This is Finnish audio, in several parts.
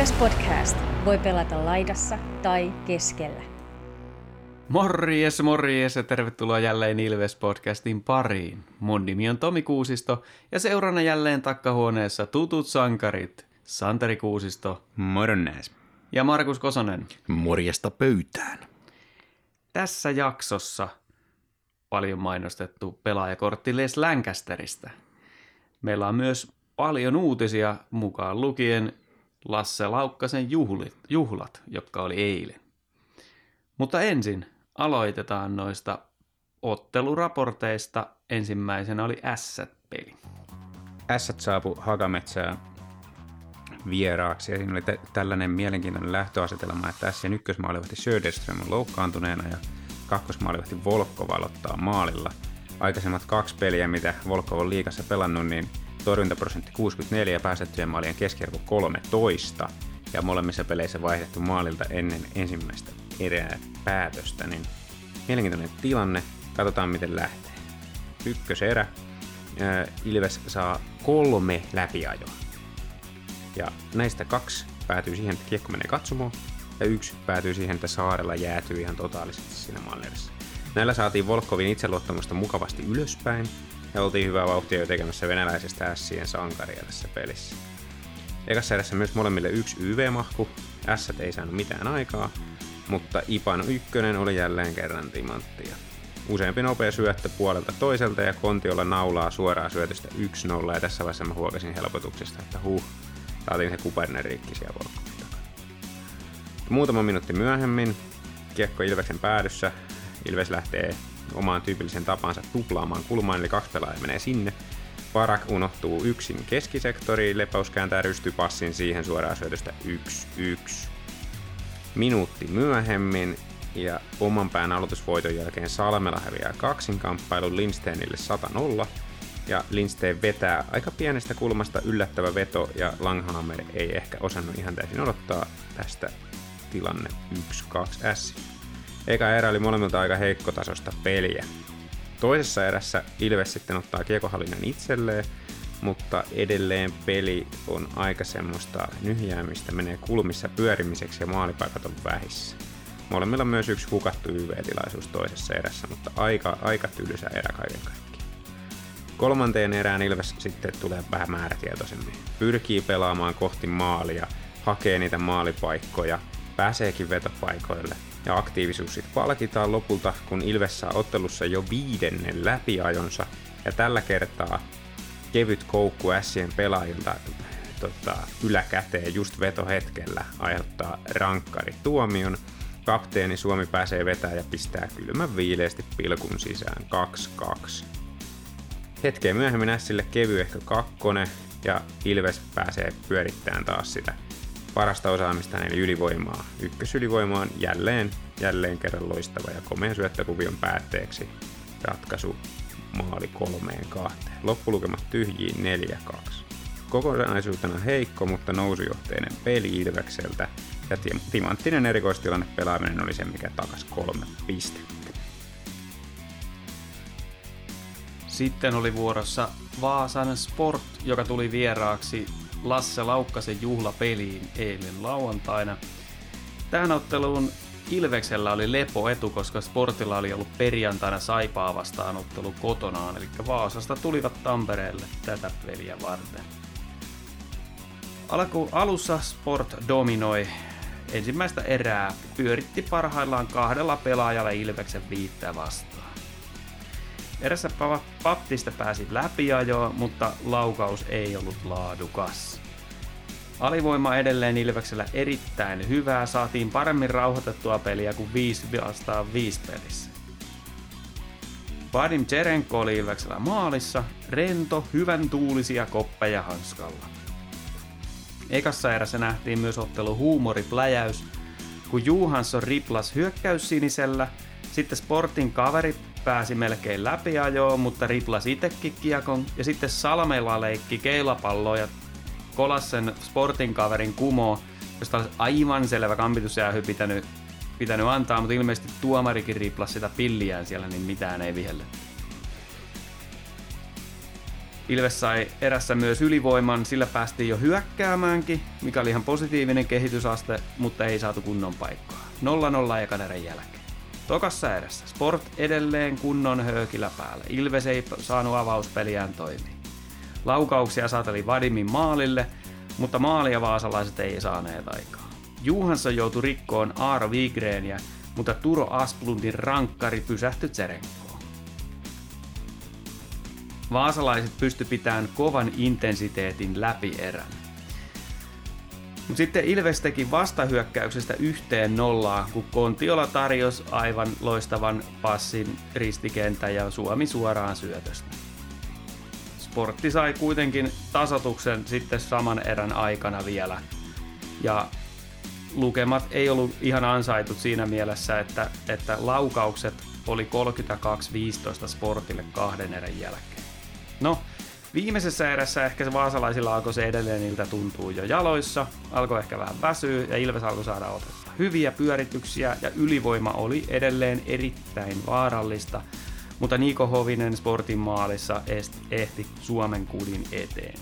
Ilves Podcast. Voi pelata laidassa tai keskellä. Morjes, morjes ja tervetuloa jälleen Ilves Podcastin pariin. Mun nimi on Tomi Kuusisto ja seurana jälleen takkahuoneessa tutut sankarit Santeri Kuusisto Mornes. ja Markus Kosonen. Morjesta pöytään. Tässä jaksossa paljon mainostettu pelaajakortti Les Lancasterista. Meillä on myös paljon uutisia mukaan lukien Lasse Laukkasen juhlit, juhlat, jotka oli eilen. Mutta ensin aloitetaan noista otteluraporteista. Ensimmäisenä oli Ässät-peli. Ässät saapu Hakametsään vieraaksi ja siinä oli tä- tällainen mielenkiintoinen lähtöasetelma, että Ässien ykkösmaalivahti Söderström on loukkaantuneena ja kakkosmaalivahti Volkov aloittaa maalilla. Aikaisemmat kaksi peliä, mitä Volkov on liikassa pelannut, niin torjuntaprosentti 64 ja päästettyjen maalien keskiarvo 13 ja molemmissa peleissä vaihdettu maalilta ennen ensimmäistä erää päätöstä, niin mielenkiintoinen tilanne. Katsotaan miten lähtee. Ykköserä. Ilves saa kolme läpiajoa. Ja näistä kaksi päätyy siihen, että kiekko menee katsomoon, ja yksi päätyy siihen, että Saarella jäätyy ihan totaalisesti siinä maalin Näillä saatiin Volkovin itseluottamusta mukavasti ylöspäin, ja oltiin hyvää vauhtia jo tekemässä venäläisestä ässien sankaria tässä pelissä. Ekassa erässä myös molemmille yksi YV-mahku, ässät ei saanut mitään aikaa, mutta Ipan ykkönen oli jälleen kerran timanttia. Useampi nopea syöttö puolelta toiselta ja Kontiolla naulaa suoraa syötöstä 1-0 ja tässä vaiheessa mä huokasin helpotuksesta, että huh, saatiin se Kupernen rikki siellä. Muutama minuutti myöhemmin, kiekko Ilveksen päädyssä, Ilves lähtee omaan tyypillisen tapansa tuplaamaan kulmaan, eli kaksi pelaajaa menee sinne. Parak unohtuu yksin keskisektoriin, Lepaus kääntää rystypassin siihen suoraan syötöstä 1-1. Minuutti myöhemmin ja oman pään aloitusvoiton jälkeen Salmela häviää kaksinkamppailun Lindsteinille 100-0 ja Lindstein vetää aika pienestä kulmasta yllättävä veto ja Langhammer ei ehkä osannut ihan täysin odottaa tästä tilanne 1-2 S. Eka erä oli molemmilta aika heikkotasosta peliä. Toisessa erässä Ilves sitten ottaa kiekohallinnan itselleen, mutta edelleen peli on aika semmoista nyhjäämistä, menee kulmissa pyörimiseksi ja maalipaikat on vähissä. Molemmilla myös yksi hukattu YV-tilaisuus toisessa erässä, mutta aika, aika tylsä erä kaiken kaikkiaan. Kolmanteen erään Ilves sitten tulee vähän määrätietoisemmin. Pyrkii pelaamaan kohti maalia, hakee niitä maalipaikkoja, pääseekin vetopaikoille ja aktiivisuus sitten palkitaan lopulta, kun Ilves saa ottelussa jo viidennen läpiajonsa ja tällä kertaa kevyt koukku Sien pelaajilta tota, yläkäteen just vetohetkellä aiheuttaa rankkari tuomion. Kapteeni Suomi pääsee vetää ja pistää kylmän viileesti pilkun sisään 2-2. Hetkeä myöhemmin Sille kevyehkö kakkonen ja Ilves pääsee pyörittämään taas sitä parasta osaamista eli ylivoimaa. Ykkösylivoima on jälleen, jälleen kerran loistava ja komea syöttökuvion päätteeksi ratkaisu maali kolmeen kahteen. Loppulukemat tyhjiin 4-2. Kokonaisuutena heikko, mutta nousujohteinen peli Ilvekseltä ja timanttinen erikoistilanne pelaaminen oli se, mikä takas kolme pistettä. Sitten oli vuorossa Vaasan Sport, joka tuli vieraaksi Lasse Laukkasen juhlapeliin eilen lauantaina. Tähän otteluun Ilveksellä oli lepo etu, koska Sportilla oli ollut perjantaina Saipaa vastaan ottelu kotonaan, eli Vaasasta tulivat Tampereelle tätä peliä varten. Alku, alussa Sport dominoi ensimmäistä erää, pyöritti parhaillaan kahdella pelaajalla Ilveksen viittä vastaan. Erässä Pattista pääsi läpiajoa, mutta laukaus ei ollut laadukas. Alivoima edelleen Ilveksellä erittäin hyvää, saatiin paremmin rauhoitettua peliä kuin 5 vastaan 5 pelissä. Vadim Cherenko oli Ilveksellä maalissa, rento, hyvän tuulisia koppeja hanskalla. Ekassa erässä nähtiin myös ottelu huumoripläjäys, kun Johansson riplas hyökkäys sinisellä, sitten Sportin kaveri pääsi melkein läpi ajoa, mutta riplas itekin kiekon, ja sitten Salmela leikki keilapalloa ja Kolassen Sportin kaverin kumo, josta olisi aivan selvä kampitusjäähy pitänyt, pitänyt antaa, mutta ilmeisesti tuomarikin riplasi sitä pilliään siellä, niin mitään ei vihelle. Ilves sai erässä myös ylivoiman, sillä päästiin jo hyökkäämäänkin, mikä oli ihan positiivinen kehitysaste, mutta ei saatu kunnon paikkaa. 0-0 ekan erän jälkeen. Tokassa erässä Sport edelleen kunnon höökillä päällä. Ilves ei saanut avauspeliään toimii. Laukauksia saateli Vadimin maalille, mutta maalia vaasalaiset ei saaneet aikaa. Juhansson joutui rikkoon Aaro Vigreeniä, mutta Turo Asplundin rankkari pysähtyi Tserenkoon. Vaasalaiset pysty pitämään kovan intensiteetin läpi erän. Mut sitten Ilves teki vastahyökkäyksestä yhteen nollaan, kun Kontiola tarjosi aivan loistavan passin ristikentä ja Suomi suoraan syötöstä. Sportti sai kuitenkin tasotuksen sitten saman erän aikana vielä. Ja lukemat ei ollut ihan ansaitut siinä mielessä, että, että laukaukset oli 32-15 Sportille kahden erän jälkeen. No, viimeisessä erässä ehkä se vaasalaisilla alkoi se edelleen niiltä tuntuu jo jaloissa, alkoi ehkä vähän väsyä ja Ilves alkoi saada otetta. Hyviä pyörityksiä ja ylivoima oli edelleen erittäin vaarallista, mutta Niko Hovinen Sportin maalissa ehti Suomen kudin eteen.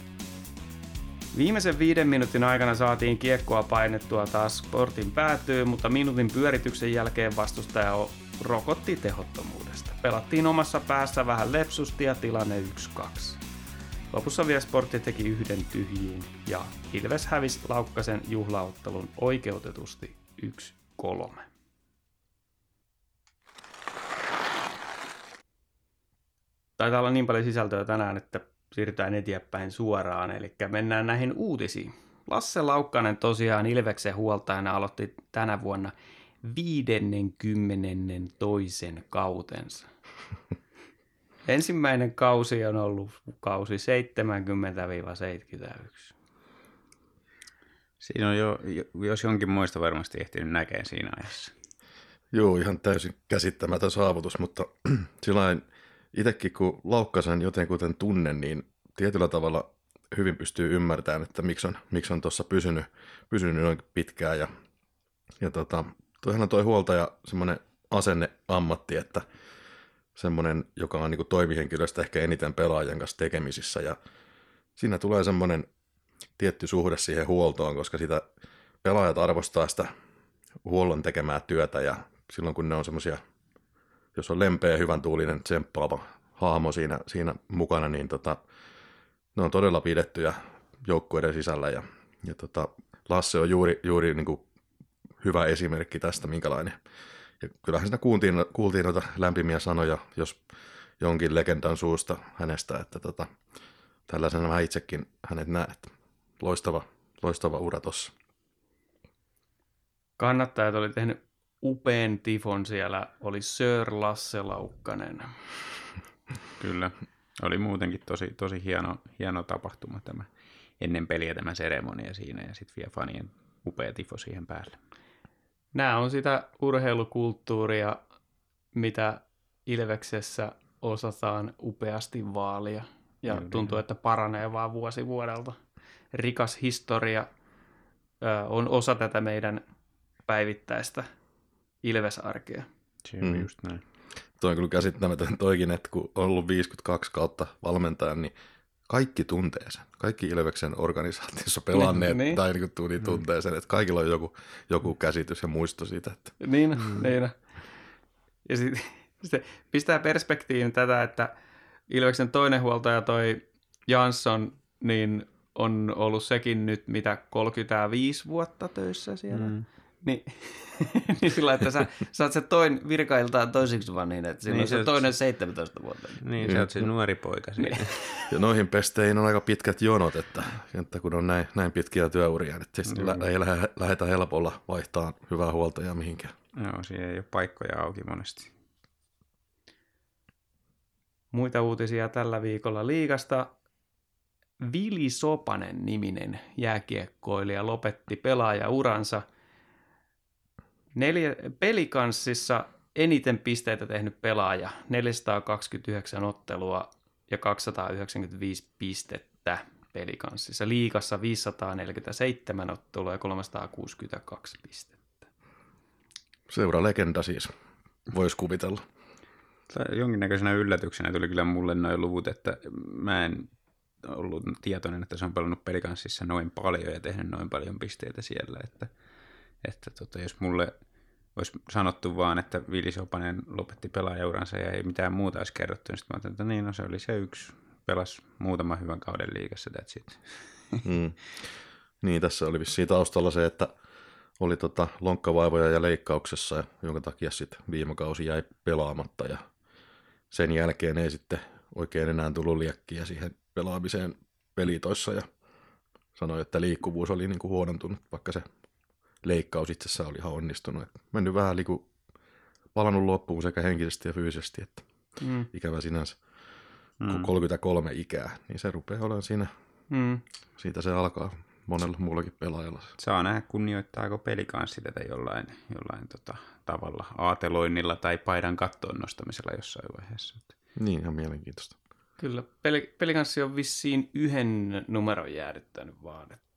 Viimeisen viiden minuutin aikana saatiin kiekkoa painettua taas sportin päätyyn, mutta minuutin pyörityksen jälkeen vastustaja rokotti tehottomuudesta. Pelattiin omassa päässä vähän lepsusti ja tilanne 1-2. Lopussa vielä sportti teki yhden tyhjiin ja Ilves hävisi Laukkasen juhlaottelun oikeutetusti 1-3. Taitaa olla niin paljon sisältöä tänään, että siirrytään eteenpäin suoraan, eli mennään näihin uutisiin. Lasse Laukkanen tosiaan Ilveksen huoltajana aloitti tänä vuonna 50 toisen kautensa. Ensimmäinen kausi on ollut kausi 70-71. Siinä on jo, jos jonkin muista varmasti ehtinyt näkee siinä ajassa. Joo, ihan täysin käsittämätön saavutus, mutta sillain itsekin kun Laukkasen jotenkuten tunnen, niin tietyllä tavalla hyvin pystyy ymmärtämään, että miksi on, miksi on tuossa pysynyt, pysynyt noin pitkään. Ja, ja tota, toihan on toi huoltaja semmoinen asenne ammatti, että semmoinen, joka on niin toimihenkilöstä ehkä eniten pelaajan kanssa tekemisissä ja siinä tulee semmoinen tietty suhde siihen huoltoon, koska sitä pelaajat arvostaa sitä huollon tekemää työtä ja silloin kun ne on semmoisia jos on lempeä, hyvän tuulinen, tsemppaava hahmo siinä, siinä mukana, niin tota, ne on todella pidettyjä joukkueiden sisällä ja, ja tota, Lasse on juuri, juuri niin kuin hyvä esimerkki tästä, minkälainen. Ja kyllähän siinä kuultiin, kuultiin noita lämpimiä sanoja, jos jonkin legendan suusta hänestä, että tota, tällaisena mä itsekin hänet näen. Loistava, loistava ura tossa. Kannattajat oli tehnyt upean tifon siellä oli Sir Lasse Laukkanen. Kyllä, oli muutenkin tosi, tosi hieno, hieno tapahtuma tämä ennen peliä tämä seremonia siinä ja sitten vielä fanien upea tifo siihen päälle. Nämä on sitä urheilukulttuuria, mitä Ilveksessä osataan upeasti vaalia ja Kyllä. tuntuu, että paranee vaan vuosi vuodelta. Rikas historia ö, on osa tätä meidän päivittäistä Ilves-arkea. Se on mm. just näin. Toi on kyllä käsittämätön toikin, että kun on ollut 52 kautta valmentajan, niin kaikki tuntee sen. Kaikki Ilveksen organisaatiossa pelanneet niin, tai niin kuin niin tuntee sen, että kaikilla on joku, joku käsitys ja muisto siitä. Että... Niin, mm. niin. Ja sitten sit pistää perspektiiviin tätä, että Ilveksen toinen huoltaja toi Jansson, niin on ollut sekin nyt mitä 35 vuotta töissä siellä. Mm. Niin, niin sillä että sä, sä oot se toin virkailtaan toisiksi vaan niin, että siinä niin, on se, se toinen 17 vuotta. Niin, sä oot se nuori poika siinä. Niin. Ja noihin pesteihin on aika pitkät jonot, että, että kun on näin, näin pitkiä työuria, että siis mm. ei lähde, lähdetä helpolla vaihtaa hyvää huoltajaa mihinkään. Joo, siinä ei ole paikkoja auki monesti. Muita uutisia tällä viikolla liigasta. Vili Sopanen niminen jääkiekkoilija lopetti pelaajauransa – Neljä, pelikanssissa eniten pisteitä tehnyt pelaaja, 429 ottelua ja 295 pistettä pelikanssissa. Liikassa 547 ottelua ja 362 pistettä. Seura legenda siis, voisi kuvitella. Jonkinnäköisenä yllätyksenä tuli kyllä mulle noin luvut, että mä en ollut tietoinen, että se on pelannut pelikanssissa noin paljon ja tehnyt noin paljon pisteitä siellä, että, että tota, jos mulle olisi sanottu vaan, että Vili Sopanen lopetti pelaajauransa ja ei mitään muuta olisi kerrottu, niin sitten mä ajattelin, että niin, no se oli se yksi, pelas muutaman hyvän kauden liigassa, that's it. Mm. Niin, tässä oli vissiin taustalla se, että oli tota lonkkavaivoja ja leikkauksessa, ja jonka takia sitten viime kausi jäi pelaamatta, ja sen jälkeen ei sitten oikein enää tullut liekkiä siihen pelaamiseen pelitoissa, ja sanoi, että liikkuvuus oli niin kuin huonontunut, vaikka se leikkaus itsessään oli ihan onnistunut. Et mennyt vähän kuin palannut loppuun sekä henkisesti ja fyysisesti, että mm. ikävä sinänsä. Mm. Kun 33 ikää, niin se rupeaa olemaan siinä, mm. siitä se alkaa monella muullakin pelaajalla. Saa nähdä, kunnioittaako pelikanssi tätä jollain, jollain tota, tavalla aateloinnilla tai paidan kattoon nostamisella jossain vaiheessa. Niin, ihan mielenkiintoista. Kyllä, peli, pelikanssi on vissiin yhden numeron jäädyttänyt vaan, että,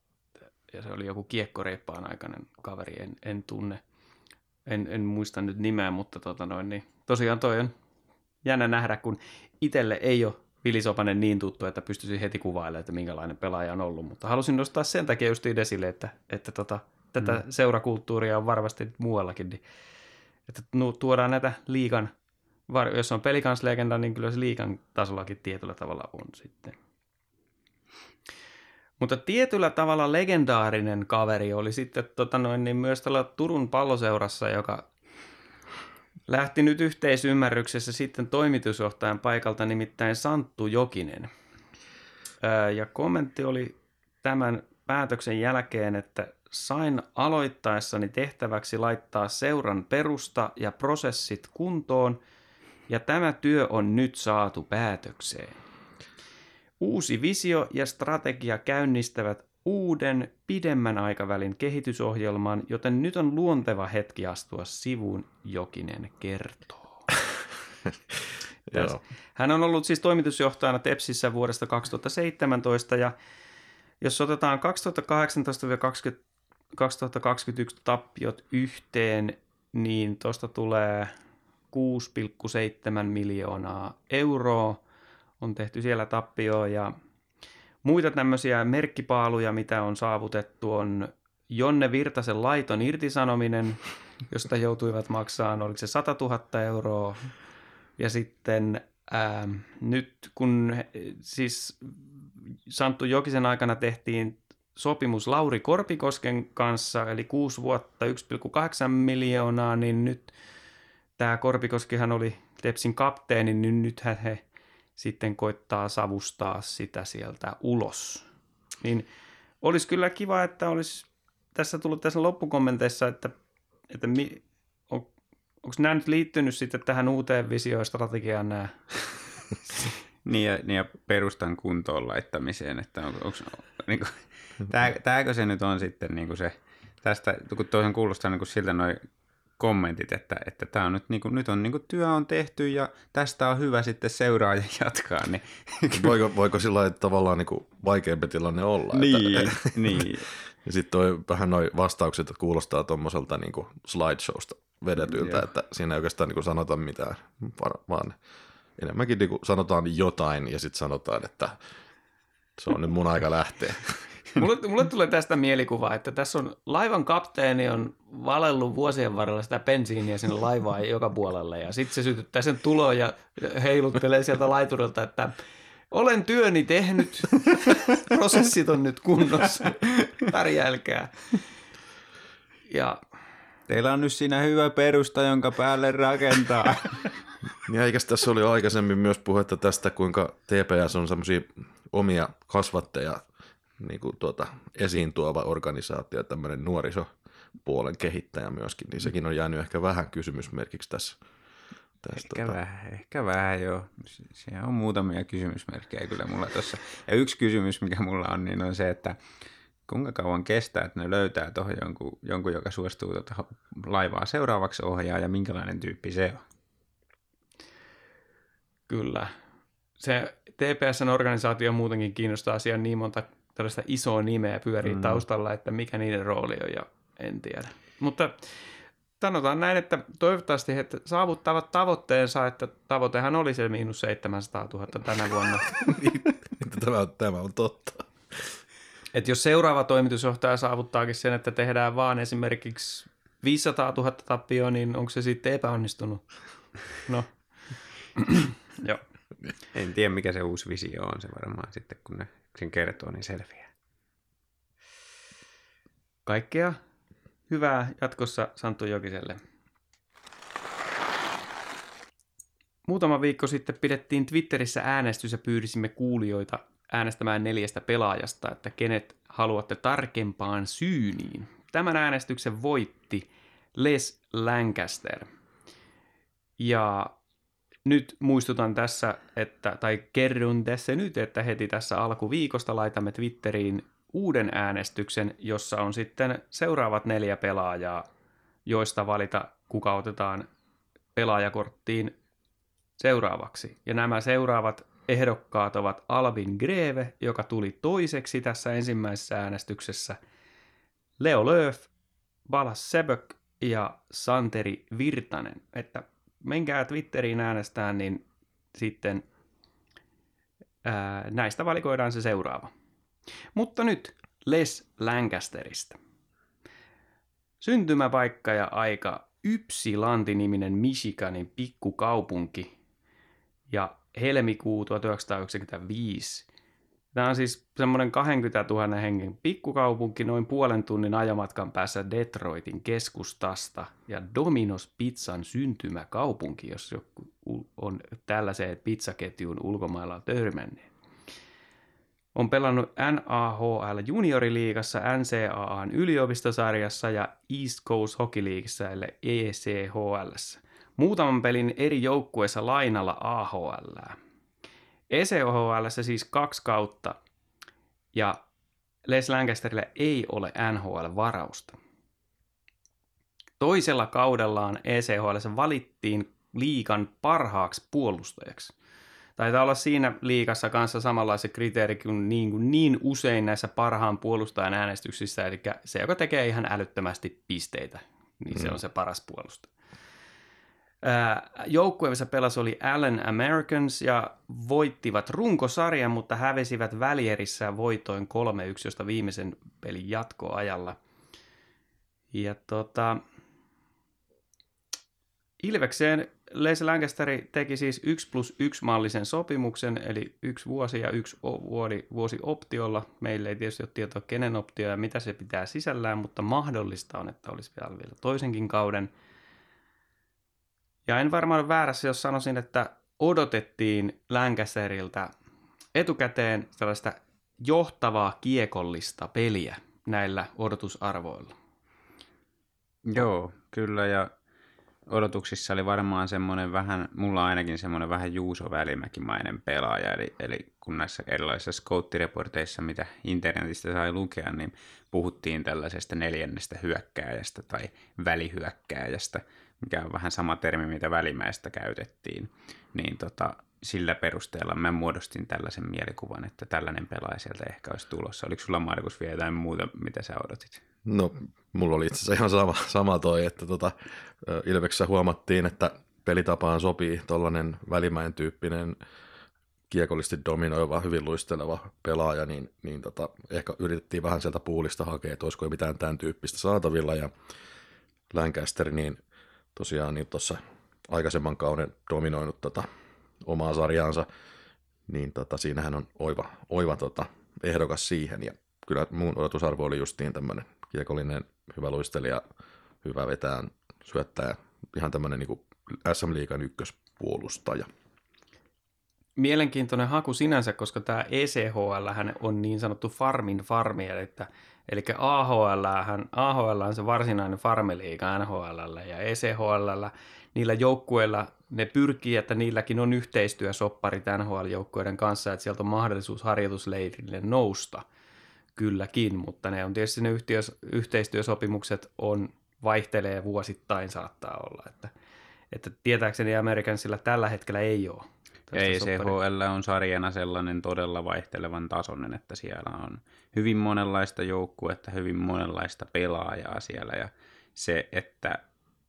ja se oli joku kiekkoreippaan aikainen kaveri, en, en tunne, en, en muista nyt nimeä, mutta tota noin, niin tosiaan toi on jännä nähdä, kun itselle ei ole Vili Sopanen niin tuttu, että pystyisin heti kuvailemaan, että minkälainen pelaaja on ollut, mutta halusin nostaa sen takia just esille, että, että tota, tätä mm. seurakulttuuria on varmasti muuallakin, niin, että tuodaan näitä liikan, jos on pelikanslegenda, niin kyllä se liikan tasollakin tietyllä tavalla on sitten. Mutta tietyllä tavalla legendaarinen kaveri oli sitten tota noin, niin myös tällä Turun palloseurassa, joka lähti nyt yhteisymmärryksessä sitten toimitusjohtajan paikalta, nimittäin Santtu Jokinen. Ja kommentti oli tämän päätöksen jälkeen, että sain aloittaessani tehtäväksi laittaa seuran perusta ja prosessit kuntoon, ja tämä työ on nyt saatu päätökseen. Uusi visio ja strategia käynnistävät uuden pidemmän aikavälin kehitysohjelman, joten nyt on luonteva hetki astua sivuun, Jokinen kertoo. Hän on ollut siis toimitusjohtajana Tepsissä vuodesta 2017 ja jos otetaan 2018-2021 tappiot yhteen, niin tuosta tulee 6,7 miljoonaa euroa on tehty siellä tappioa ja Muita tämmöisiä merkkipaaluja, mitä on saavutettu, on Jonne Virtasen laiton irtisanominen, josta joutuivat maksamaan, oliko se 100 000 euroa. Ja sitten ää, nyt kun siis Santtu Jokisen aikana tehtiin sopimus Lauri Korpikosken kanssa, eli kuusi vuotta 1,8 miljoonaa, niin nyt tämä Korpikoskihan oli Tepsin kapteeni, niin nythän he sitten koittaa savustaa sitä sieltä ulos. Niin olisi kyllä kiva, että olisi tässä tullut tässä loppukommenteissa, että, että mi, on, onko nämä nyt liittynyt sitten tähän uuteen visioon strategiaan nämä? niin, ja, niin ja perustan kuntoon laittamiseen, että on, onko, niin kuin, se nyt on sitten niin kuin se, tästä, kun toihan kuulostaa niin kuin siltä noin kommentit, että, että tämä on nyt, niin kuin, nyt on niin kuin, työ on tehty ja tästä on hyvä sitten seuraa ja jatkaa. Niin. Voiko, voiko sillä tavallaan niin kuin vaikeampi tilanne olla? Niin, että, niin. Ja sitten toi, vähän noin vastaukset kuulostaa tuommoiselta niin slideshowsta vedetyltä, Joo. että siinä ei oikeastaan niin kuin sanota mitään, vaan enemmänkin niin kuin sanotaan jotain ja sitten sanotaan, että se on nyt mun aika lähteä. mulle, mulle tulee tästä mielikuva, että tässä on laivan kapteeni on valellut vuosien varrella sitä bensiiniä sinne laivaan joka puolelle ja sitten se sytyttää sen tuloon ja heiluttelee sieltä laiturilta, että olen työni tehnyt, prosessit on nyt kunnossa, pärjälkää. Ja Teillä on nyt siinä hyvä perusta, jonka päälle rakentaa. Ja eikä tässä oli aikaisemmin myös puhetta tästä, kuinka TPS on semmoisia omia kasvatteja niin kuin tuota, esiin tuova organisaatio, tämmöinen nuorisopuolen kehittäjä myöskin, niin sekin on jäänyt ehkä vähän kysymysmerkiksi tässä. tässä ehkä, tota... vähän, ehkä vähän, joo. Siellä on muutamia kysymysmerkkejä kyllä mulla tuossa. Ja yksi kysymys, mikä mulla on, niin on se, että kuinka kauan kestää, että ne löytää tuohon jonkun, jonkun, joka suostuu tuota laivaa seuraavaksi ohjaa ja minkälainen tyyppi se on? Kyllä. Se TPSn organisaatio muutenkin kiinnostaa asiaa niin monta tällaista isoa nimeä pyörii mm. taustalla, että mikä niiden rooli on ja en tiedä. Mutta sanotaan näin, että toivottavasti he saavuttavat tavoitteensa, että tavoitehan oli se miinus 700 000 tänä vuonna. Niin, tämä, on, tämä on totta. Et jos seuraava toimitusjohtaja saavuttaakin sen, että tehdään vaan esimerkiksi 500 000 tappioa, niin onko se sitten epäonnistunut? No, joo. En tiedä, mikä se uusi visio on. Se varmaan sitten, kun ne sen kertoo, niin selviää. Kaikkea hyvää jatkossa Santtu Jokiselle. Muutama viikko sitten pidettiin Twitterissä äänestys ja pyydisimme kuulijoita äänestämään neljästä pelaajasta, että kenet haluatte tarkempaan syyniin. Tämän äänestyksen voitti Les Lancaster. Ja nyt muistutan tässä, että, tai kerron tässä nyt, että heti tässä alkuviikosta laitamme Twitteriin uuden äänestyksen, jossa on sitten seuraavat neljä pelaajaa, joista valita, kuka otetaan pelaajakorttiin seuraavaksi. Ja nämä seuraavat ehdokkaat ovat Alvin Greve, joka tuli toiseksi tässä ensimmäisessä äänestyksessä, Leo Lööf, Balas Sebök ja Santeri Virtanen. Että menkää Twitteriin äänestään, niin sitten ää, näistä valikoidaan se seuraava. Mutta nyt Les Lancasterista. Syntymäpaikka ja aika Ypsilanti-niminen Michiganin pikkukaupunki ja helmikuu 1995. Tämä on siis semmoinen 20 000 hengen pikkukaupunki noin puolen tunnin ajamatkan päässä Detroitin keskustasta ja Domino's Pizzan syntymäkaupunki, jos joku on tällaiseen pizzaketjuun ulkomailla törmänneet. On pelannut NAHL junioriliigassa, NCAAn yliopistosarjassa ja East Coast Hockey Leagueissa eli ECHL. Muutaman pelin eri joukkueissa lainalla AHL. ECHL siis kaksi kautta ja Les Lancasterille ei ole NHL-varausta. Toisella kaudellaan ECHL valittiin liikan parhaaksi puolustajaksi. Taitaa olla siinä liikassa kanssa samanlaiset kriteeri kuin niin, kuin niin usein näissä parhaan puolustajan äänestyksissä, eli se, joka tekee ihan älyttömästi pisteitä, niin mm. se on se paras puolustaja. Joukkue, missä pelasi, oli Allen Americans ja voittivat runkosarjan, mutta hävisivät välierissä voitoin 3-1, josta viimeisen pelin jatkoajalla. Ja tota, Ilvekseen Les Lancasteri teki siis 1 plus 1 mallisen sopimuksen, eli yksi vuosi ja yksi vuosi, vuosi optiolla. Meillä ei tietysti ole tietoa, kenen optio ja mitä se pitää sisällään, mutta mahdollista on, että olisi vielä, vielä toisenkin kauden. Ja en varmaan ole väärässä, jos sanoisin, että odotettiin Lancasterilta etukäteen tällaista johtavaa kiekollista peliä näillä odotusarvoilla. Joo, kyllä, ja odotuksissa oli varmaan semmoinen vähän, mulla ainakin semmoinen vähän Juuso Välimäkimainen pelaaja, eli, eli kun näissä erilaisissa skouttireporteissa, mitä internetistä sai lukea, niin puhuttiin tällaisesta neljännestä hyökkääjästä tai välihyökkääjästä, mikä on vähän sama termi, mitä välimäistä käytettiin, niin tota, sillä perusteella mä muodostin tällaisen mielikuvan, että tällainen pelaaja sieltä ehkä olisi tulossa. Oliko sulla Markus vielä jotain muuta, mitä sä odotit? No, mulla oli itse asiassa ihan sama, sama toi, että tota, Ilveksessä huomattiin, että pelitapaan sopii tuollainen välimäen tyyppinen kiekollisesti dominoiva, hyvin luisteleva pelaaja, niin, niin tota, ehkä yritettiin vähän sieltä puulista hakea, että olisiko mitään tämän tyyppistä saatavilla, ja Lancaster, niin tosiaan niin tuossa aikaisemman kauden dominoinut tota, omaa sarjaansa, niin tota, siinähän on oiva, oiva tota, ehdokas siihen, ja kyllä mun odotusarvo oli justiin tämmöinen kiekollinen, hyvä luistelija, hyvä vetää, syöttää, ihan tämmöinen niin SM-liigan ykköspuolustaja. Mielenkiintoinen haku sinänsä, koska tämä ECHL on niin sanottu farmin farmi, eli, että, eli AHL, AHL on se varsinainen farmiliiga NHL ja ECHL, niillä joukkueilla ne pyrkii, että niilläkin on yhteistyösopparit NHL-joukkueiden kanssa, että sieltä on mahdollisuus harjoitusleirille nousta – kylläkin, mutta ne on tietysti ne yhteis- yhteistyösopimukset on, vaihtelee vuosittain saattaa olla, että, että tietääkseni Amerikansilla tällä hetkellä ei ole. Ei, CHL on sarjana sellainen todella vaihtelevan tasoinen, että siellä on hyvin monenlaista joukkuetta, hyvin monenlaista pelaajaa siellä ja se, että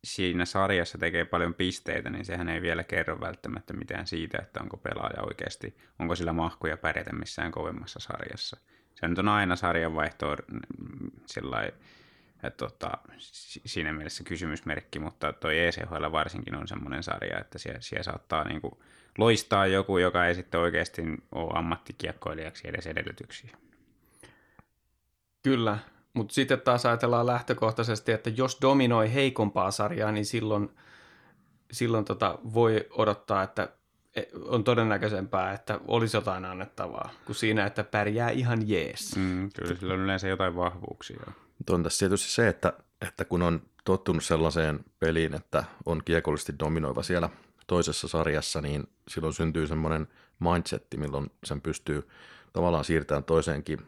siinä sarjassa tekee paljon pisteitä, niin sehän ei vielä kerro välttämättä mitään siitä, että onko pelaaja oikeasti, onko sillä mahkuja pärjätä missään kovemmassa sarjassa. Se nyt on aina sarjanvaihto sillai, että tota, siinä mielessä kysymysmerkki, mutta toi ECHL varsinkin on semmoinen sarja, että siellä, siellä saattaa niinku loistaa joku, joka ei sitten oikeasti ole ammattikiekkoilijaksi edes edellytyksiä. Kyllä, mutta sitten taas ajatellaan lähtökohtaisesti, että jos dominoi heikompaa sarjaa, niin silloin, silloin tota voi odottaa, että on todennäköisempää, että olisi jotain annettavaa, kuin siinä, että pärjää ihan jees. Mm, kyllä sillä on yleensä jotain vahvuuksia. On tässä tietysti se, että, että kun on tottunut sellaiseen peliin, että on kiekollisesti dominoiva siellä toisessa sarjassa, niin silloin syntyy semmoinen mindsetti, milloin sen pystyy tavallaan siirtämään toiseenkin,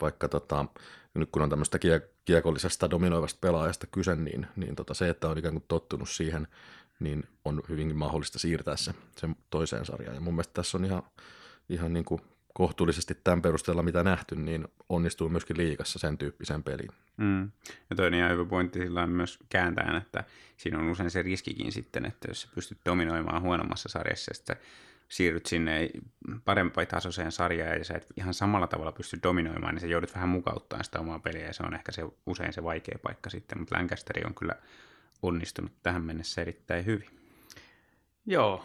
vaikka tota, nyt kun on tämmöistä kiekollisesta dominoivasta pelaajasta kyse, niin, niin tota se, että on ikään kuin tottunut siihen, niin on hyvinkin mahdollista siirtää se sen toiseen sarjaan. Ja mun mielestä tässä on ihan, ihan niin kuin kohtuullisesti tämän perusteella, mitä nähty, niin onnistuu myöskin liikassa sen tyyppisen peliin. Mm. Ja toinen ihan hyvä pointti sillä on myös kääntäen, että siinä on usein se riskikin sitten, että jos pystyt dominoimaan huonommassa sarjassa, että siirryt sinne parempaan tasoiseen sarjaan ja sä et ihan samalla tavalla pysty dominoimaan, niin sä joudut vähän mukauttamaan sitä omaa peliä ja se on ehkä se usein se vaikea paikka sitten, mutta Lancasteri on kyllä onnistunut tähän mennessä erittäin hyvin. Joo,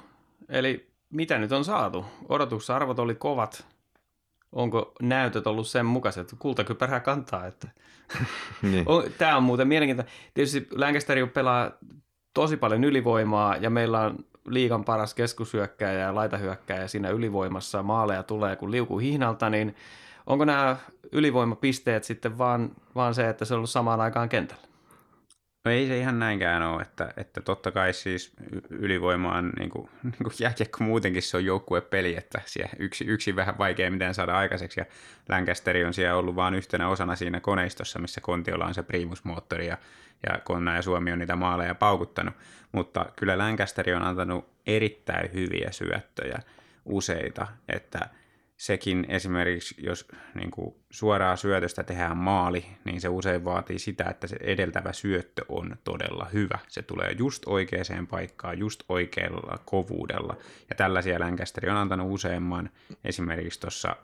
eli mitä nyt on saatu? Odotusarvot oli kovat. Onko näytöt ollut sen mukaiset? Kultakypärää kantaa, että niin. Tämä on muuten mielenkiintoista. Tietysti Lancasteri pelaa tosi paljon ylivoimaa ja meillä on liikan paras keskushyökkäjä ja laitahyökkäjä siinä ylivoimassa maaleja tulee kuin liuku hihnalta, niin onko nämä ylivoimapisteet sitten vaan, vaan se, että se on ollut samaan aikaan kentällä? No ei se ihan näinkään ole, että, että totta kai siis ylivoima on niin kuin, niin kuin jääkiekko muutenkin se on joukkuepeli, että siellä yksi, yksi vähän vaikea miten saada aikaiseksi. Ja Lancasteri on siellä ollut vain yhtenä osana siinä koneistossa, missä Kontiolla on se primusmoottori ja, ja Konna ja Suomi on niitä maaleja paukuttanut, mutta kyllä Lancasteri on antanut erittäin hyviä syöttöjä useita, että – sekin esimerkiksi, jos niin kuin suoraa syötöstä tehdään maali, niin se usein vaatii sitä, että se edeltävä syöttö on todella hyvä. Se tulee just oikeaan paikkaan, just oikealla kovuudella. Ja tällaisia Lancaster on antanut useamman. Esimerkiksi tuossa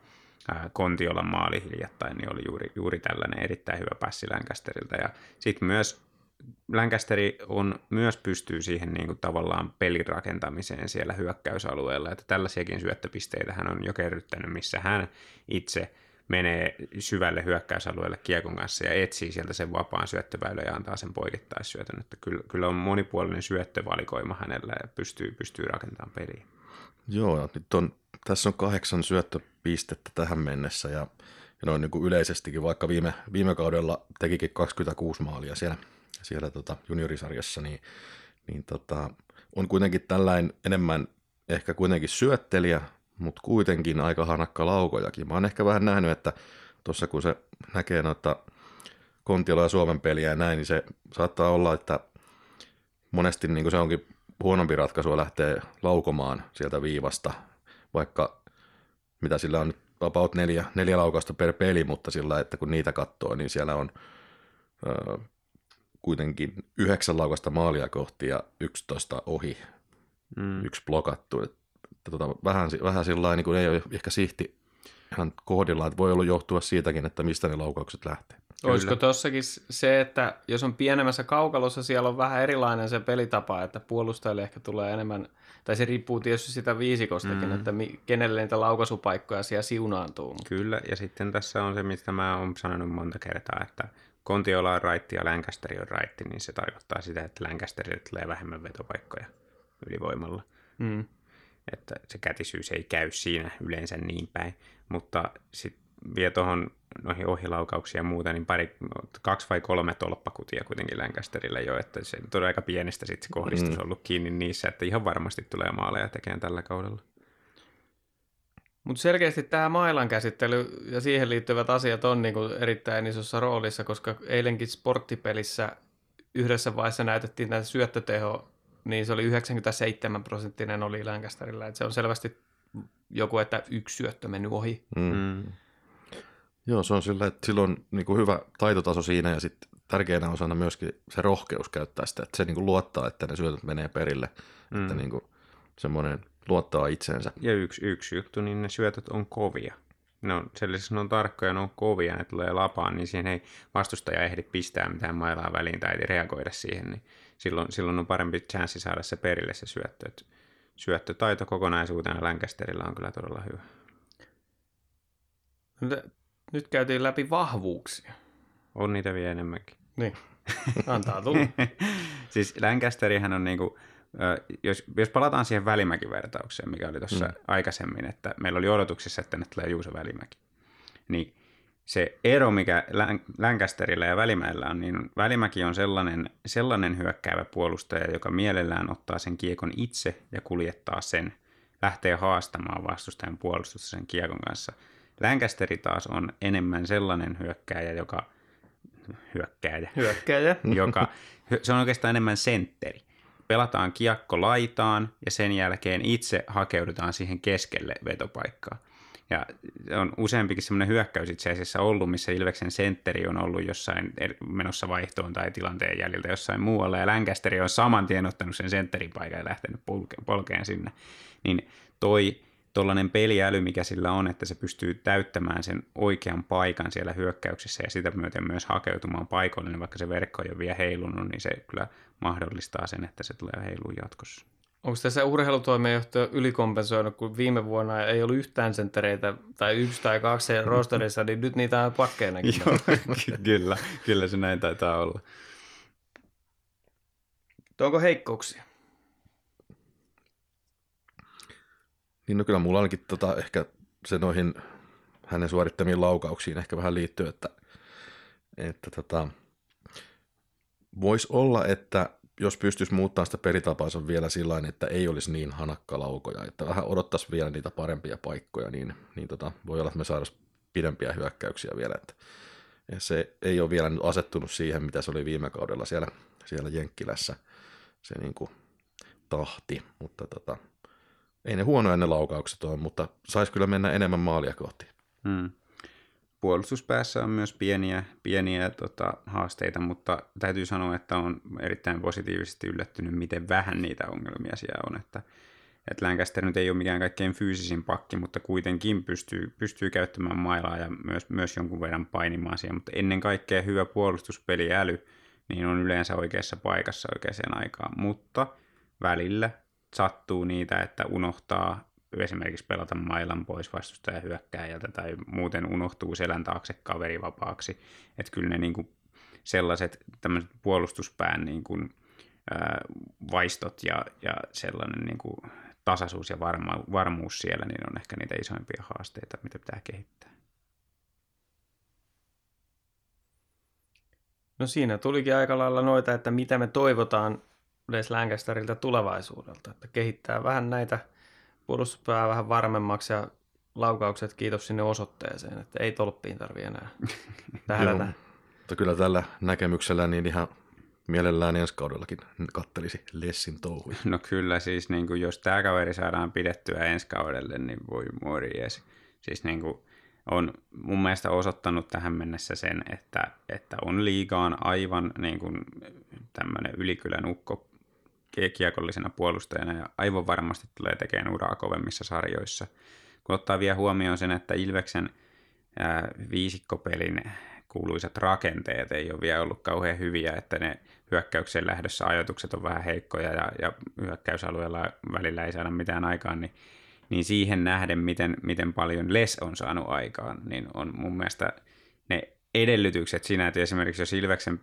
Kontiolan maali hiljattain niin oli juuri, juuri tällainen erittäin hyvä passi Lancasterilta. Ja sitten myös Lancasteri on, myös pystyy siihen niin kuin tavallaan pelin rakentamiseen siellä hyökkäysalueella, että tällaisiakin syöttöpisteitä hän on jo kerryttänyt, missä hän itse menee syvälle hyökkäysalueelle kiekon kanssa ja etsii sieltä sen vapaan syöttöväylän ja antaa sen poikittaisyötön. Että kyllä, kyllä on monipuolinen syöttövalikoima hänellä ja pystyy, pystyy rakentamaan peliä. Joo, nyt on, tässä on kahdeksan syöttöpistettä tähän mennessä ja, ja noin niin kuin yleisestikin, vaikka viime, viime kaudella tekikin 26 maalia siellä siellä tota juniorisarjassa, niin, niin tota, on kuitenkin tällainen enemmän ehkä kuitenkin syöttelijä, mutta kuitenkin aika hanakka laukojakin. Mä oon ehkä vähän nähnyt, että tuossa kun se näkee noita Kontiola ja Suomen peliä ja näin, niin se saattaa olla, että monesti niin se onkin huonompi ratkaisu lähteä laukomaan sieltä viivasta, vaikka mitä sillä on nyt about neljä, neljä laukausta per peli, mutta sillä, että kun niitä katsoo, niin siellä on kuitenkin yhdeksän laukasta maalia kohti ja 11 ohi, mm. yksi blokattu. Että, tota, vähän, vähän sillä niin kuin ei ole ehkä sihti ihan kohdillaan, että voi olla johtua siitäkin, että mistä ne laukaukset lähtee. Kyllä. Olisiko tossakin se, että jos on pienemmässä kaukalossa, siellä on vähän erilainen se pelitapa, että puolustajille ehkä tulee enemmän, tai se riippuu tietysti sitä viisikostakin, mm. että kenelle niitä laukaisupaikkoja siellä siunaantuu. Kyllä, ja sitten tässä on se, mistä mä oon sanonut monta kertaa, että Kontiola on raitti ja Lancasteri on raitti, niin se tarkoittaa sitä, että Lancasterille tulee vähemmän vetopaikkoja ylivoimalla. Mm. Että se kätisyys ei käy siinä yleensä niin päin. Mutta sitten vie tuohon noihin ohilaukauksiin ja muuta, niin pari, kaksi vai kolme tolppakutia kuitenkin Lancasterilla jo, että se on aika pienestä sitten se kohdistus mm. ollut kiinni niissä, että ihan varmasti tulee maaleja tekemään tällä kaudella. Mutta selkeästi tämä mailan käsittely ja siihen liittyvät asiat on niinku erittäin isossa roolissa, koska eilenkin sporttipelissä yhdessä vaiheessa näytettiin näitä syöttöteho, niin se oli 97 prosenttinen oli Lancasterilla. Et se on selvästi joku, että yksi syöttö mennyt ohi. Mm. Mm. Joo, se on sillä, että sillä on niin kuin hyvä taitotaso siinä ja sitten tärkeänä osana myöskin se rohkeus käyttää sitä, että se niin kuin luottaa, että ne syötöt menee perille, mm. että niin kuin semmoinen luottaa itseensä. Ja yksi, yksi juttu, niin ne syötöt on kovia. Ne on, sen lisäksi ne on tarkkoja, ne on kovia, ne tulee lapaan, niin siihen ei vastustaja ehdi pistää mitään mailaa väliin tai reagoida siihen, niin silloin, silloin on parempi chanssi saada se perille se syöttö. Et syöttötaito kokonaisuutena Lancasterilla on kyllä todella hyvä. Nyt käytiin läpi vahvuuksia. On niitä vielä enemmänkin. Niin, antaa tulla. siis Lancasterihän on niinku, jos, jos palataan siihen välimäkivertaukseen, mikä oli tuossa mm. aikaisemmin, että meillä oli odotuksissa, että ne tulee Juuso Välimäki, niin se ero, mikä Lancasterilla ja Välimäellä on, niin Välimäki on sellainen, sellainen hyökkäävä puolustaja, joka mielellään ottaa sen kiekon itse ja kuljettaa sen, lähtee haastamaan vastustajan puolustusta sen kiekon kanssa. Lancasteri taas on enemmän sellainen hyökkääjä, joka hyökkääjä, hyökkääjä. joka, se on oikeastaan enemmän sentteri pelataan kiekko laitaan ja sen jälkeen itse hakeudutaan siihen keskelle vetopaikkaan. Ja on useampikin semmoinen hyökkäys itse asiassa ollut, missä Ilveksen sentteri on ollut jossain menossa vaihtoon tai tilanteen jäljiltä jossain muualla, ja Lancaster on saman tien ottanut sen sentterin paikan ja lähtenyt polkeen sinne. Niin toi tuollainen peliäly, mikä sillä on, että se pystyy täyttämään sen oikean paikan siellä hyökkäyksessä ja sitä myöten myös hakeutumaan paikoille, niin vaikka se verkko ei ole vielä heilunut, niin se kyllä mahdollistaa sen, että se tulee heiluun jatkossa. Onko tässä urheilutoimenjohtaja ylikompensoinut, kun viime vuonna ei ollut yhtään senttereitä tai yksi tai kaksi rosterissa, niin nyt niitä on pakkeenakin. Joo, kyllä, kyllä se näin taitaa olla. Onko heikkouksia? Niin no kyllä mulla ainakin tota, ehkä se noihin hänen suorittamiin laukauksiin ehkä vähän liittyy, että, että tota, voisi olla, että jos pystyisi muuttamaan sitä peritapaansa vielä sillä että ei olisi niin hanakkalaukoja, että vähän odottaisi vielä niitä parempia paikkoja, niin, niin tota, voi olla, että me saadaan pidempiä hyökkäyksiä vielä. Että se ei ole vielä nyt asettunut siihen, mitä se oli viime kaudella siellä, siellä Jenkkilässä, se niin kuin tahti, mutta tota, ei ne huonoja ne laukaukset ole, mutta saisi kyllä mennä enemmän maalia kohti. Hmm. Puolustuspäässä on myös pieniä, pieniä tota, haasteita, mutta täytyy sanoa, että on erittäin positiivisesti yllättynyt, miten vähän niitä ongelmia siellä on. Että, että Lancaster nyt ei ole mikään kaikkein fyysisin pakki, mutta kuitenkin pystyy, pystyy käyttämään mailaa ja myös, myös jonkun verran painimaan siihen. Mutta ennen kaikkea hyvä puolustuspeliäly niin on yleensä oikeassa paikassa oikeaan aikaan. Mutta välillä sattuu niitä, että unohtaa esimerkiksi pelata mailan pois vastustaja hyökkääjältä tai muuten unohtuu selän taakse kaverivapaaksi. Että kyllä ne niin kuin sellaiset puolustuspään niin kuin, ää, vaistot ja, ja sellainen niin kuin tasaisuus ja varma, varmuus siellä, niin on ehkä niitä isoimpia haasteita, mitä pitää kehittää. No siinä tulikin aika lailla noita, että mitä me toivotaan Les Lancasterilta tulevaisuudelta, että kehittää vähän näitä puolustuspää vähän varmemmaksi ja laukaukset kiitos sinne osoitteeseen, että ei tolppiin tarvi enää tähdätä. mutta kyllä tällä näkemyksellä niin ihan mielellään ensi kaudellakin kattelisi Lessin touhuja. No kyllä siis niin kuin, jos tämä kaveri saadaan pidettyä ensi kaudelle, niin voi morjes. Siis niin kuin, on mun mielestä osoittanut tähän mennessä sen, että, että on liigaan aivan niin kuin, tämmöinen ylikylän ukko kiekollisena puolustajana ja aivan varmasti tulee tekemään uraa kovemmissa sarjoissa. Kun ottaa vielä huomioon sen, että Ilveksen ää, viisikkopelin kuuluisat rakenteet ei ole vielä ollut kauhean hyviä, että ne hyökkäyksen lähdössä ajoitukset on vähän heikkoja ja, ja hyökkäysalueella välillä ei saada mitään aikaan, niin, niin siihen nähden, miten, miten paljon Les on saanut aikaan, niin on mun mielestä ne edellytykset siinä, että esimerkiksi jos Ilveksen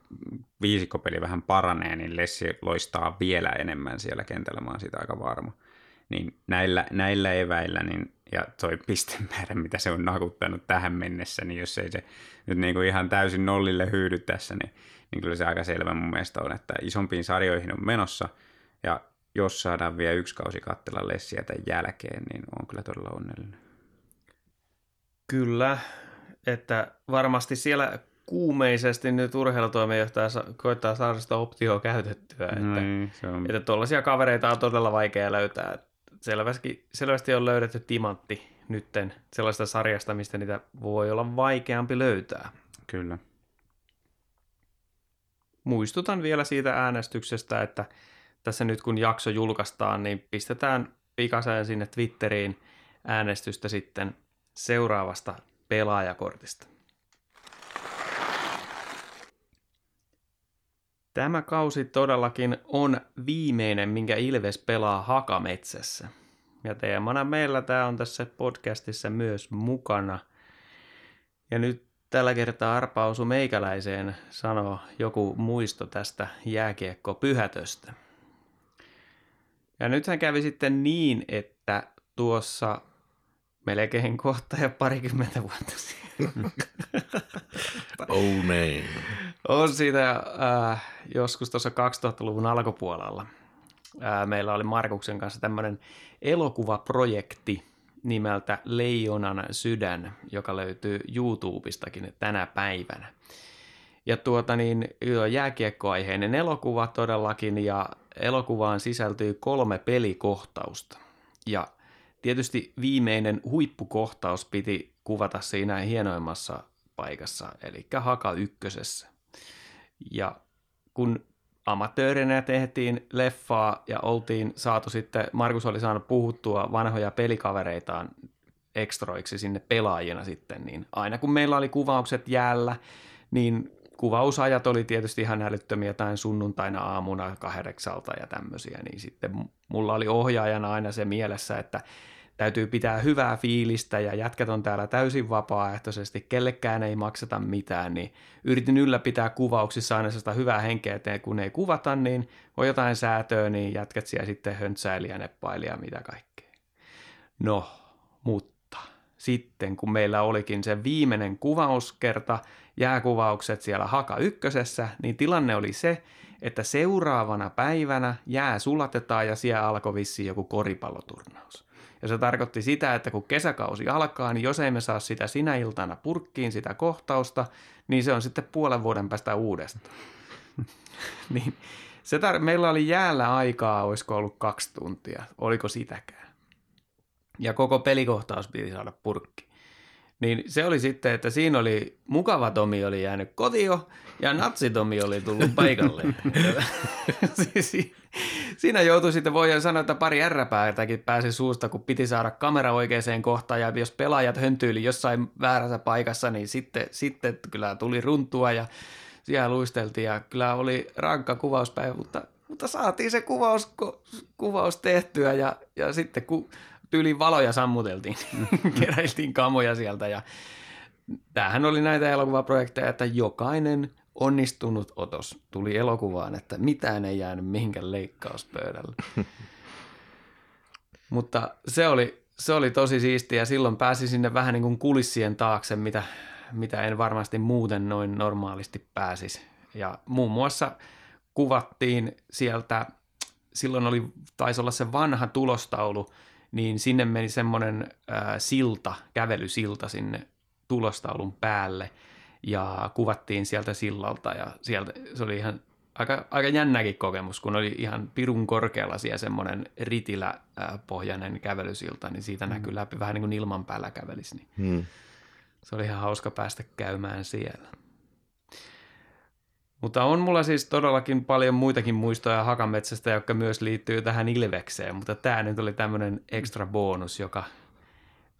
viisikkopeli vähän paranee, niin Lessi loistaa vielä enemmän siellä kentällä, mä oon siitä aika varma. Niin näillä, näillä eväillä niin, ja toi pistemäärä, mitä se on nakuttanut tähän mennessä, niin jos ei se nyt niin kuin ihan täysin nollille hyydy tässä, niin, niin kyllä se aika selvä mun mielestä on, että isompiin sarjoihin on menossa, ja jos saadaan vielä yksi kausi kattella Lessiä tämän jälkeen, niin on kyllä todella onnellinen. Kyllä, että varmasti siellä kuumeisesti nyt urheilutoimenjohtaja koittaa saada sitä optioa käytettyä. Että, mm, se on... että tuollaisia kavereita on todella vaikea löytää. Selvästi, selvästi on löydetty timantti nytten sellaista sarjasta, mistä niitä voi olla vaikeampi löytää. Kyllä. muistutan vielä siitä äänestyksestä, että tässä nyt kun jakso julkaistaan, niin pistetään pikaseen sinne Twitteriin äänestystä sitten seuraavasta pelaajakortista. Tämä kausi todellakin on viimeinen, minkä Ilves pelaa Hakametsässä. Ja teemana meillä tämä on tässä podcastissa myös mukana. Ja nyt tällä kertaa arpausu meikäläiseen sanoo joku muisto tästä jääkiekko-pyhätöstä. Ja nythän kävi sitten niin, että tuossa melkein kohta ja parikymmentä vuotta sitten. oh. On siitä äh, joskus tuossa 2000-luvun alkupuolella. Äh, meillä oli Markuksen kanssa tämmöinen elokuvaprojekti nimeltä Leijonan sydän, joka löytyy YouTubestakin tänä päivänä. Ja tuota niin, jääkiekkoaiheinen elokuva todellakin, ja elokuvaan sisältyy kolme pelikohtausta. Ja tietysti viimeinen huippukohtaus piti kuvata siinä hienoimmassa paikassa, eli Haka ykkösessä. Ja kun amatöörinä tehtiin leffaa ja oltiin saatu sitten, Markus oli saanut puhuttua vanhoja pelikavereitaan ekstroiksi sinne pelaajina sitten, niin aina kun meillä oli kuvaukset jäällä, niin kuvausajat oli tietysti ihan älyttömiä tai sunnuntaina aamuna kahdeksalta ja tämmöisiä, niin sitten mulla oli ohjaajana aina se mielessä, että täytyy pitää hyvää fiilistä ja jätkät on täällä täysin vapaaehtoisesti, kellekään ei makseta mitään, niin yritin ylläpitää kuvauksissa aina sitä hyvää henkeä, että kun ei kuvata, niin on jotain säätöä, niin jätkät siellä sitten höntsäili ja neppaili ja mitä kaikkea. No, mutta sitten kun meillä olikin se viimeinen kuvauskerta, jääkuvaukset siellä Haka ykkösessä, niin tilanne oli se, että seuraavana päivänä jää sulatetaan ja siellä alkoi vissiin joku koripalloturnaus. Ja se tarkoitti sitä, että kun kesäkausi alkaa, niin jos ei me saa sitä sinä iltana purkkiin sitä kohtausta, niin se on sitten puolen vuoden päästä uudestaan. niin se tar- meillä oli jäällä aikaa, olisiko ollut kaksi tuntia, oliko sitäkään. Ja koko pelikohtaus piti saada purkki. Niin se oli sitten, että siinä oli mukava Tomi oli jäänyt kotio ja natsitomi oli tullut paikalle. Siis siinä joutui sitten, voi sanoa, että pari ärräpäätäkin pääsi suusta, kun piti saada kamera oikeaan kohtaan ja jos pelaajat höntyili jossain väärässä paikassa, niin sitten, sitten kyllä tuli runtua ja siellä luisteltiin ja kyllä oli rankka kuvauspäivä, mutta, mutta saatiin se kuvaus, kuvaus tehtyä ja, ja sitten kun tyyliin valoja sammuteltiin, keräiltiin kamoja sieltä ja tämähän oli näitä elokuvaprojekteja, että jokainen onnistunut otos tuli elokuvaan, että mitään ei jäänyt mihinkään leikkauspöydälle. Mutta se oli, se oli tosi siistiä ja silloin pääsi sinne vähän niin kuin kulissien taakse, mitä, mitä en varmasti muuten noin normaalisti pääsisi. Ja muun muassa kuvattiin sieltä, silloin oli, taisi olla se vanha tulostaulu, niin sinne meni semmoinen äh, silta, kävelysilta sinne tulostaulun päälle – ja kuvattiin sieltä sillalta ja sieltä se oli ihan aika, aika jännäkin kokemus, kun oli ihan pirun korkealla siellä semmoinen ritiläpohjainen kävelysilta, niin siitä mm. näkyy läpi vähän niin kuin ilman päällä kävelisi. Niin mm. Se oli ihan hauska päästä käymään siellä. Mutta on mulla siis todellakin paljon muitakin muistoja Hakametsästä, jotka myös liittyy tähän Ilvekseen, mutta tämä nyt oli tämmöinen ekstra bonus, joka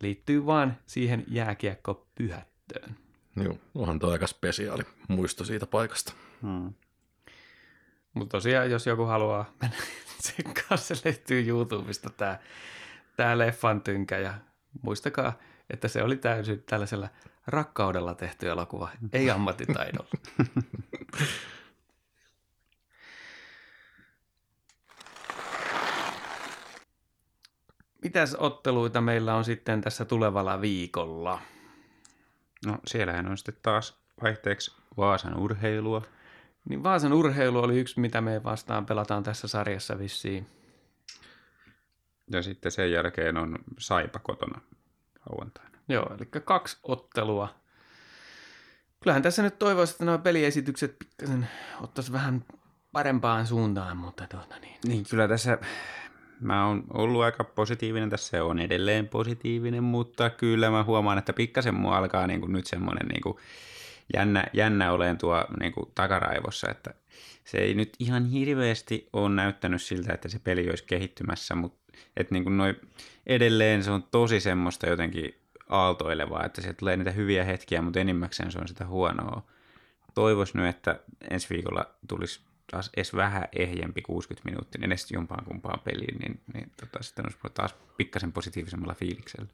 liittyy vaan siihen jääkiekko-pyhättöön. Joo, onhan tuo aika spesiaali muisto siitä paikasta. Hmm. Mutta tosiaan, jos joku haluaa mennä tsekkaa, se löytyy YouTubesta tämä, tämä leffan tynkä ja muistakaa, että se oli täysin tällaisella rakkaudella tehty elokuva, ei ammattitaidolla. Mitäs otteluita meillä on sitten tässä tulevalla viikolla? No siellähän on sitten taas vaihteeksi Vaasan urheilua. Niin Vaasan urheilu oli yksi, mitä me vastaan pelataan tässä sarjassa vissiin. Ja sitten sen jälkeen on Saipa kotona lauantaina. Joo, eli kaksi ottelua. Kyllähän tässä nyt toivoisi, että nuo peliesitykset pikkasen ottaisi vähän parempaan suuntaan, mutta tuota niin. Niin, kyllä tässä mä oon ollut aika positiivinen tässä on edelleen positiivinen, mutta kyllä mä huomaan, että pikkasen mua alkaa niin kuin nyt semmoinen niin kuin jännä, jännä olen tuo niin kuin takaraivossa, että se ei nyt ihan hirveästi ole näyttänyt siltä, että se peli olisi kehittymässä, mutta että niin kuin noi, edelleen se on tosi semmoista jotenkin aaltoilevaa, että se tulee niitä hyviä hetkiä, mutta enimmäkseen se on sitä huonoa. Toivoisin nyt, että ensi viikolla tulisi taas edes vähän ehjempi 60 minuuttia edes jompaan kumpaan peliin, niin, niin tota, sitten olisi taas pikkasen positiivisemmalla fiiliksellä.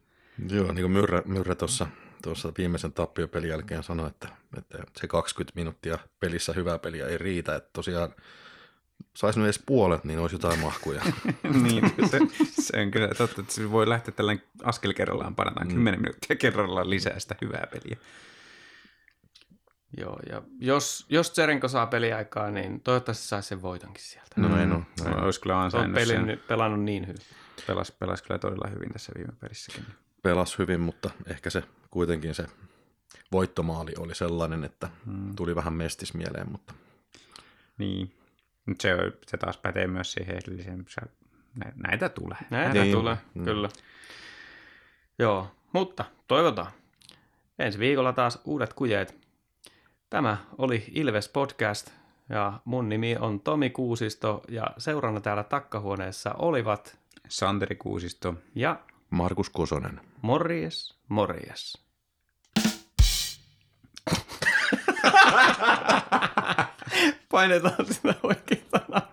Joo, niin kuin Myrrä, Myrrä tuossa, tuossa viimeisen tappiopelin jälkeen sanoi, että, että se 20 minuuttia pelissä hyvää peliä ei riitä, että tosiaan saisi edes puolet, niin olisi jotain mahkuja. niin, se, se, on kyllä totta, että se voi lähteä tällainen askel kerrallaan, panataan mm. 10 minuuttia kerrallaan lisää sitä hyvää peliä. Joo, ja jos, jos Tserenko saa peliaikaa, niin toivottavasti saa sen voitonkin sieltä. No, no en ole. No, olisi kyllä ansainnut on pelin, pelannut niin hyvin. Pelas, pelas kyllä todella hyvin tässä viime pelissäkin. Pelas hyvin, mutta ehkä se kuitenkin se voittomaali oli sellainen, että hmm. tuli vähän mestis mieleen, mutta... Niin, se, se taas pätee myös siihen edelliseen. Näitä tulee. Näitä niin. tulee, mm. kyllä. Joo, mutta toivotaan. Ensi viikolla taas uudet kujeet. Tämä oli Ilves Podcast ja mun nimi on Tomi Kuusisto ja seurana täällä takkahuoneessa olivat Santeri Kuusisto ja Markus Kosonen. Morjes, morjes. Final Love de la Vuelta.